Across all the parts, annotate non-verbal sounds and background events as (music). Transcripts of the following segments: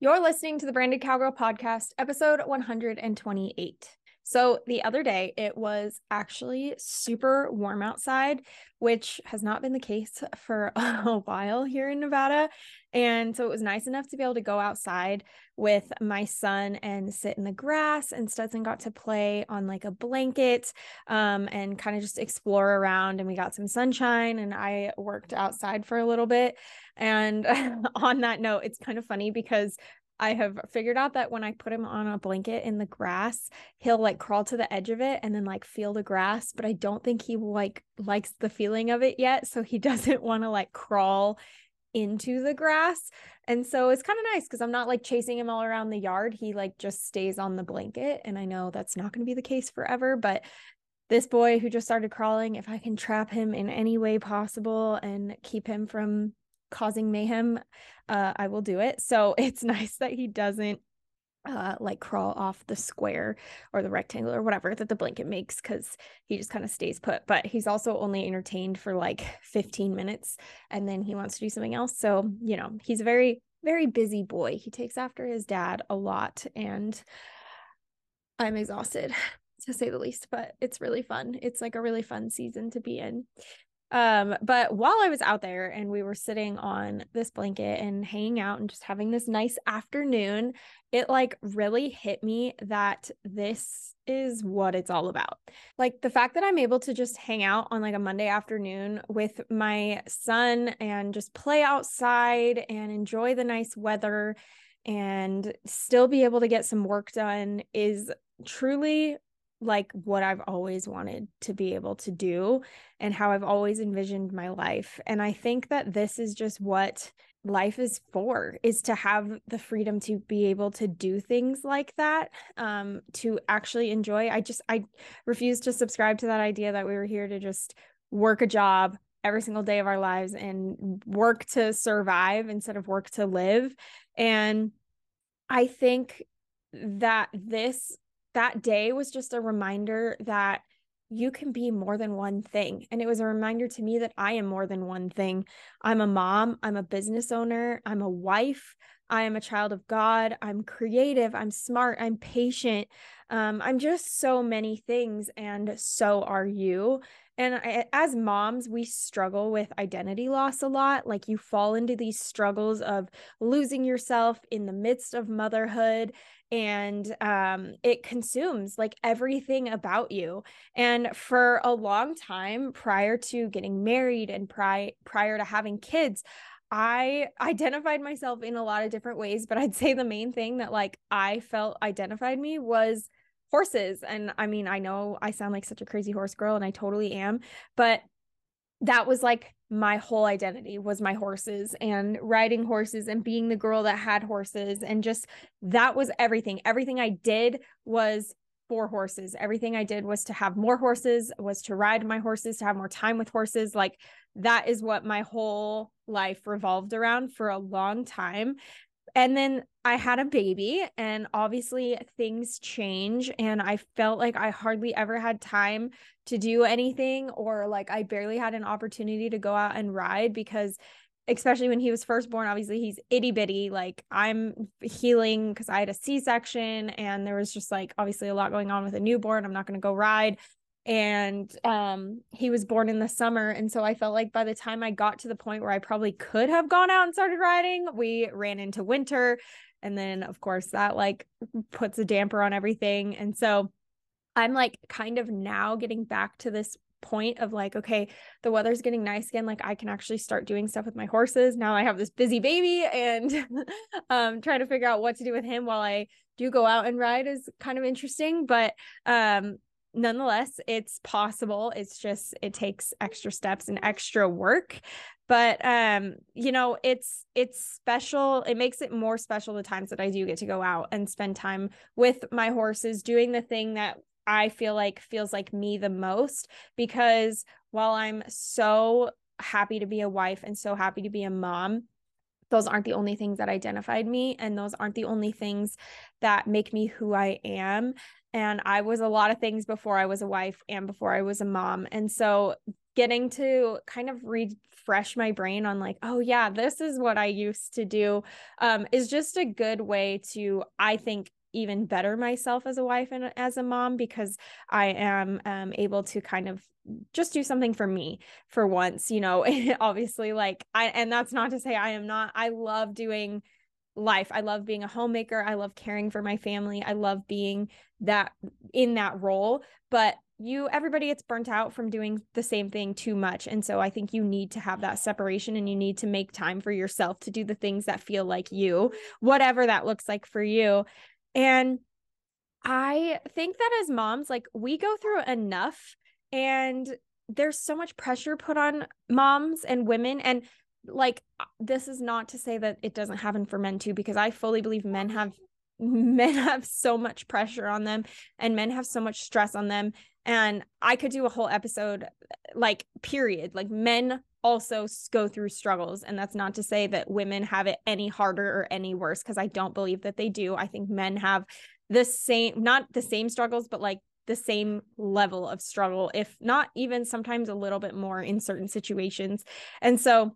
You're listening to the Branded Cowgirl Podcast, episode 128. So, the other day, it was actually super warm outside, which has not been the case (laughs) for (laughs) a while here in Nevada. And so, it was nice enough to be able to go outside with my son and sit in the grass. And Stetson got to play on like a blanket um, and kind of just explore around. And we got some sunshine, and I worked outside for a little bit. And (laughs) on that note, it's kind of funny because I have figured out that when I put him on a blanket in the grass, he'll like crawl to the edge of it and then like feel the grass, but I don't think he like likes the feeling of it yet, so he (laughs) doesn't want to like crawl into the grass. And so it's kind of nice cuz I'm not like chasing him all around the yard. He like just stays on the blanket and I know that's not going to be the case forever, but this boy who just started crawling, if I can trap him in any way possible and keep him from causing mayhem, uh, I will do it. So it's (laughs) nice that he doesn't uh, like crawl off the square or the rectangle or whatever that the blanket makes because he just kind of stays put. But he's also only entertained for like 15 minutes and then he wants to do something else. So, you know, he's a very, very busy boy. He takes after his dad a lot and I'm exhausted (sighs) to say the least, but it's really fun. It's like a really fun season to be in. Um, but while I was out there and we were sitting on this blanket and hanging out and just having this nice afternoon, it like really hit me that this is what it's all about. Like the fact that I'm able to just hang out on like a Monday afternoon with my son and just play outside and enjoy the nice weather and still be able to get some work done is truly like what I've always wanted to be able to do and how I've always envisioned my life. And I think that this is just what life is for is to have the freedom to be able to do things like that um to actually enjoy i just i refuse to subscribe to that idea that we were here to just work a job every single day of our lives and work to survive instead of work to live and i think that this that day was just a reminder that you can be more than one thing. And it was a reminder to me that I am more than one thing. I'm a mom, I'm a business owner, I'm a wife, I am a child of God, I'm creative, I'm smart, I'm patient. Um, I'm just so many things, and so are you. And I, as moms, we struggle with identity loss a lot. Like you fall into these struggles of losing yourself in the midst of motherhood and um, it consumes like everything about you. And for a long time prior to getting married and pri- prior to having kids, I identified myself in a lot of different ways, but I'd say the main thing that like I felt identified me was horses. And I mean, I know I sound like such a crazy horse girl and I totally am, but that was like my whole identity was my horses and riding horses and being the girl that had horses and just that was everything everything i did was for horses everything i did was to have more horses was to ride my horses to have more time with horses like that is what my whole life revolved around for a long time and then I had a baby, and obviously things change. And I felt like I hardly ever had time to do anything, or like I barely had an opportunity to go out and ride because, especially when he was first born, obviously he's itty bitty. Like I'm healing because I had a C section, and there was just like obviously a lot going on with a newborn. I'm not going to go ride and um he was born in the summer and so i felt like by the time i got to the point where i probably could have gone out and started riding we ran into winter and then of course that like puts a damper on everything and so i'm like kind of now getting back to this point of like okay the weather's getting nice again like i can actually start doing stuff with my horses now i have this busy baby and (laughs) um trying to figure out what to do with him while i do go out and ride is kind of interesting but um nonetheless it's possible. It's just it takes extra steps and extra work. But um you know it's it's special. It makes it more special the times that i do get to go out and spend time with my horses doing the thing that i feel like feels like me the most. Because while i'm so happy to be a wife and so happy to be a mom those aren't the only things that identified me and those aren't the only things that make me who I am and I was a lot of things before I was a wife and before I was a mom and so getting to kind of refresh my brain on like oh yeah this is what i used to do um, is just a good way to i think even better myself as a wife and as a mom because i am um, able to kind of just do something for me for once you know (laughs) obviously like i and that's not to say i am not i love doing life. I love being a homemaker. I love caring for my family. I love being that in that role. But you, everybody gets burnt out from doing the same thing too much. And so I think you need to have that separation and you need to make time for yourself to do the things that feel like you, whatever that looks like for you. And I think that as moms, like we go through enough and there's so much pressure put on moms and women. And like uh, this is not to say that it doesn't happen for men too because i fully believe men have (laughs) men have so much pressure on them and men have so much stress on them. And i could do a whole episode like period. Like men also go through struggles. And that's not to say that women have it any harder or any worse because i don't believe that they do. I think men have the same not the same struggles but like the same level of struggle if not even sometimes a little bit more in certain situations. And so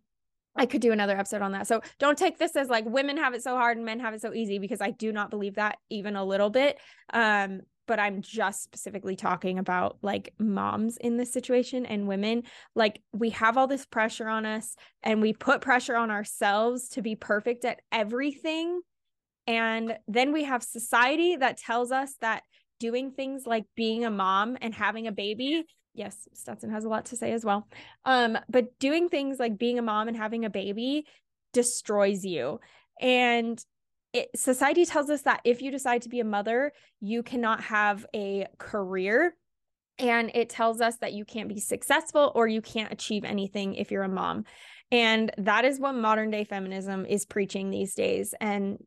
I could do another episode on that. So don't take this as like women have it so hard and men have it so easy because I do not believe that even a little bit. Um, but I'm just specifically talking about like moms in this situation and women. Like we have all this pressure on us and we put pressure on ourselves to be perfect at everything. And then we have society that tells us that doing things like being a mom and having a baby yes, Stetson has a lot to say as well. Um, but doing things like being a mom and having a baby destroys you. And it, society tells us that if you decide to be a mother, you cannot have a career. And it tells us that you can't be successful or you can't achieve anything if you're a mom. And that is what modern day feminism is preaching these days. And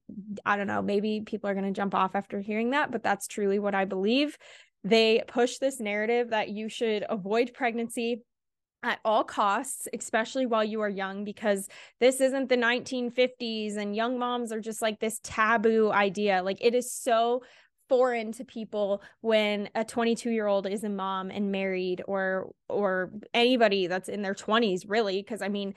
I don't know, maybe people are going to jump off after hearing that, but that's truly what I believe. They push this narrative that you should avoid pregnancy at all costs, especially while you are young, because this isn't the 1950s and young moms are just like this taboo idea. Like it is so foreign to people when a 22 year old is a mom and married or or anybody that's in their 20s really because i mean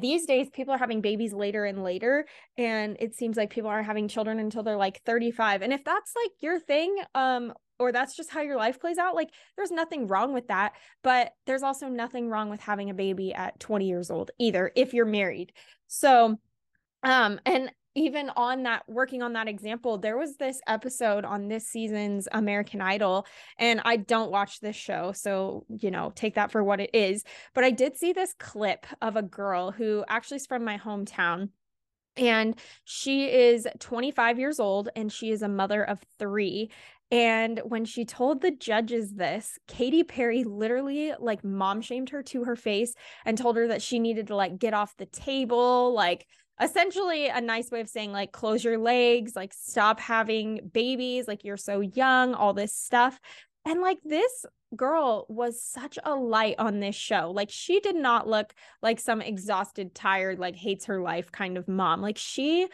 these days people are having babies later and later and it seems like people aren't having children until they're like 35 and if that's like your thing um or that's just how your life plays out like there's nothing wrong with that but there's also nothing wrong with having a baby at 20 years old either if you're married. So um and even on that working on that example there was this episode on this season's american idol and i don't watch this show so you know take that for what it is but i did see this clip of a girl who actually is from my hometown and she is 25 years old and she is a mother of three and when she told the judges this, Katy Perry literally like mom shamed her to her face and told her that she needed to like get off the table, like essentially a nice way of saying like close your legs, like stop having babies, like you're so young, all this stuff. And like this girl was such a light on this show. Like she did not look like some exhausted, tired, like hates her life kind of mom. Like she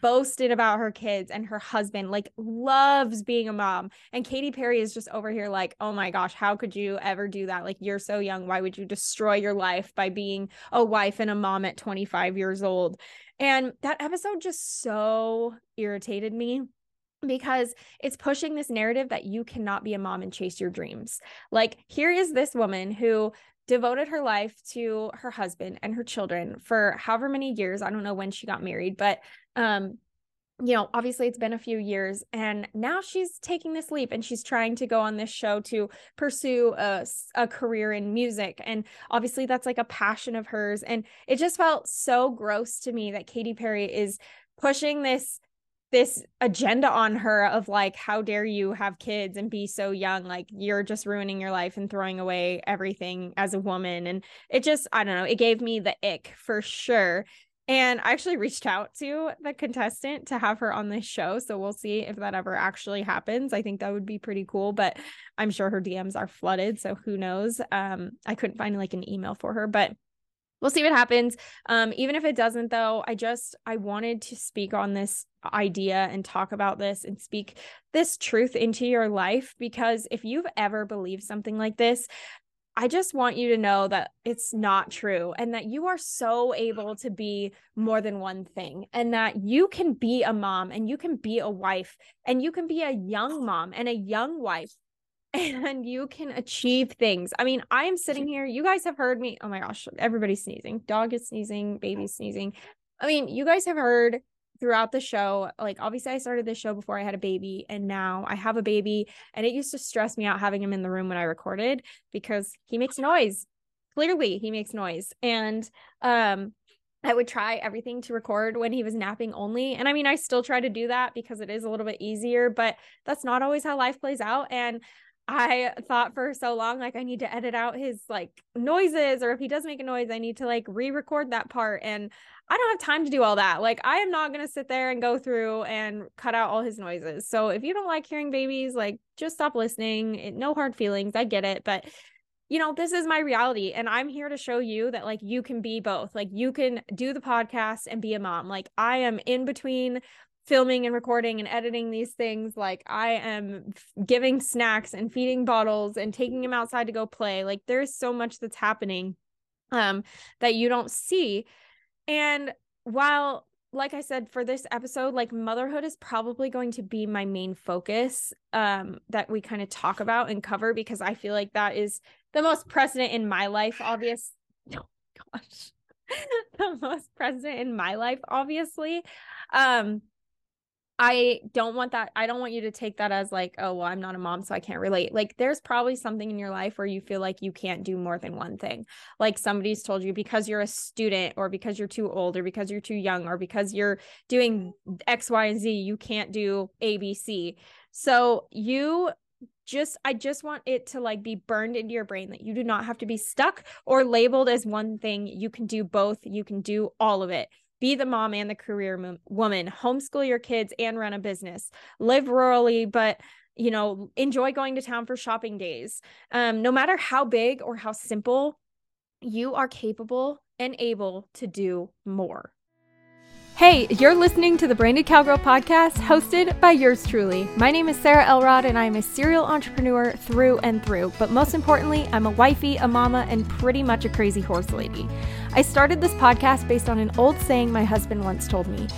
boasted about her kids and her husband like loves being a mom. And Katy Perry is just over here like oh my gosh how could you ever do that? Like you're so young. Why would you destroy your life by being a wife and a mom at 25 years old? And that episode just so irritated me because it's pushing this narrative that you cannot be a mom and chase your dreams. Like, here is this woman who devoted her life to her husband and her children for however many years. I don't know when she got married, but um you know, obviously it's been a few years and now she's taking this leap and she's trying to go on this show to pursue a, a career in music. And obviously that's like a passion of hers. And it just felt so gross to me that Katy Perry is pushing this this agenda on her of like how dare you have kids and be so young like you're just ruining your life and throwing away everything as a woman and it just i don't know it gave me the ick for sure and I actually reached out to the contestant to have her on this show. So we'll see if that ever actually happens. I think that would be pretty cool, but I'm sure her DMs are flooded. So who knows? Um, I couldn't find like an email for her, but we'll see what happens. Um, even if it doesn't, though, I just I wanted to speak on this idea and talk about this and speak this truth into your life because if you've ever believed something like this, I just want you to know that it's not true and that you are so able to be more than one thing and that you can be a mom and you can be a wife and you can be a young mom and a young wife and you can achieve things. I mean, I am sitting here, you guys have heard me. Oh my gosh, everybody's sneezing. Dog is sneezing, baby's sneezing. I mean, you guys have heard throughout the show like obviously i started this show before i had a baby and now i have a baby and it used to stress me out having him in the room when i recorded because he makes noise clearly he makes noise and um I would try everything to record when he was napping only. And I mean, I still try to do that because it is a little bit easier, but that's not always how life plays out. And I thought for so long, like, I need to edit out his like noises, or if he does make a noise, I need to like re record that part. And I don't have time to do all that. Like, I am not going to sit there and go through and cut out all his noises. So if you don't like hearing babies, like, just stop listening. It, no hard feelings. I get it. But you know, this is my reality. And I'm here to show you that, like, you can be both. Like, you can do the podcast and be a mom. Like, I am in between filming and recording and editing these things like i am giving snacks and feeding bottles and taking him outside to go play like there's so much that's happening um that you don't see. And while like i said for this episode like motherhood is probably going to be my main focus um that we kind of talk about and cover because i feel like that is the most precedent in my life obvious (laughs) oh gosh (laughs) the most precedent in my life obviously. Um I don't want that. I don't want you to take that as like, oh, well, I'm not a mom, so I can't relate. Like, there's probably something in your life where you feel like you can't do more than one thing. Like, somebody's told you because you're a student, or because you're too old, or because you're too young, or because you're doing X, Y, and Z, you can't do A, B, C. So, you just, I just want it to like be burned into your brain that you do not have to be stuck or labeled as one thing. You can do both, you can do all of it be the mom and the career mo- woman, homeschool your kids and run a business, live rurally, but you know, enjoy going to town for shopping days. Um, no matter how big or how simple, you are capable and able to do more. Hey, you're listening to the Branded Cowgirl podcast hosted by yours truly. My name is Sarah Elrod and I'm a serial entrepreneur through and through. But most importantly, I'm a wifey, a mama, and pretty much a crazy horse lady. I started this podcast based on an old saying my husband once told me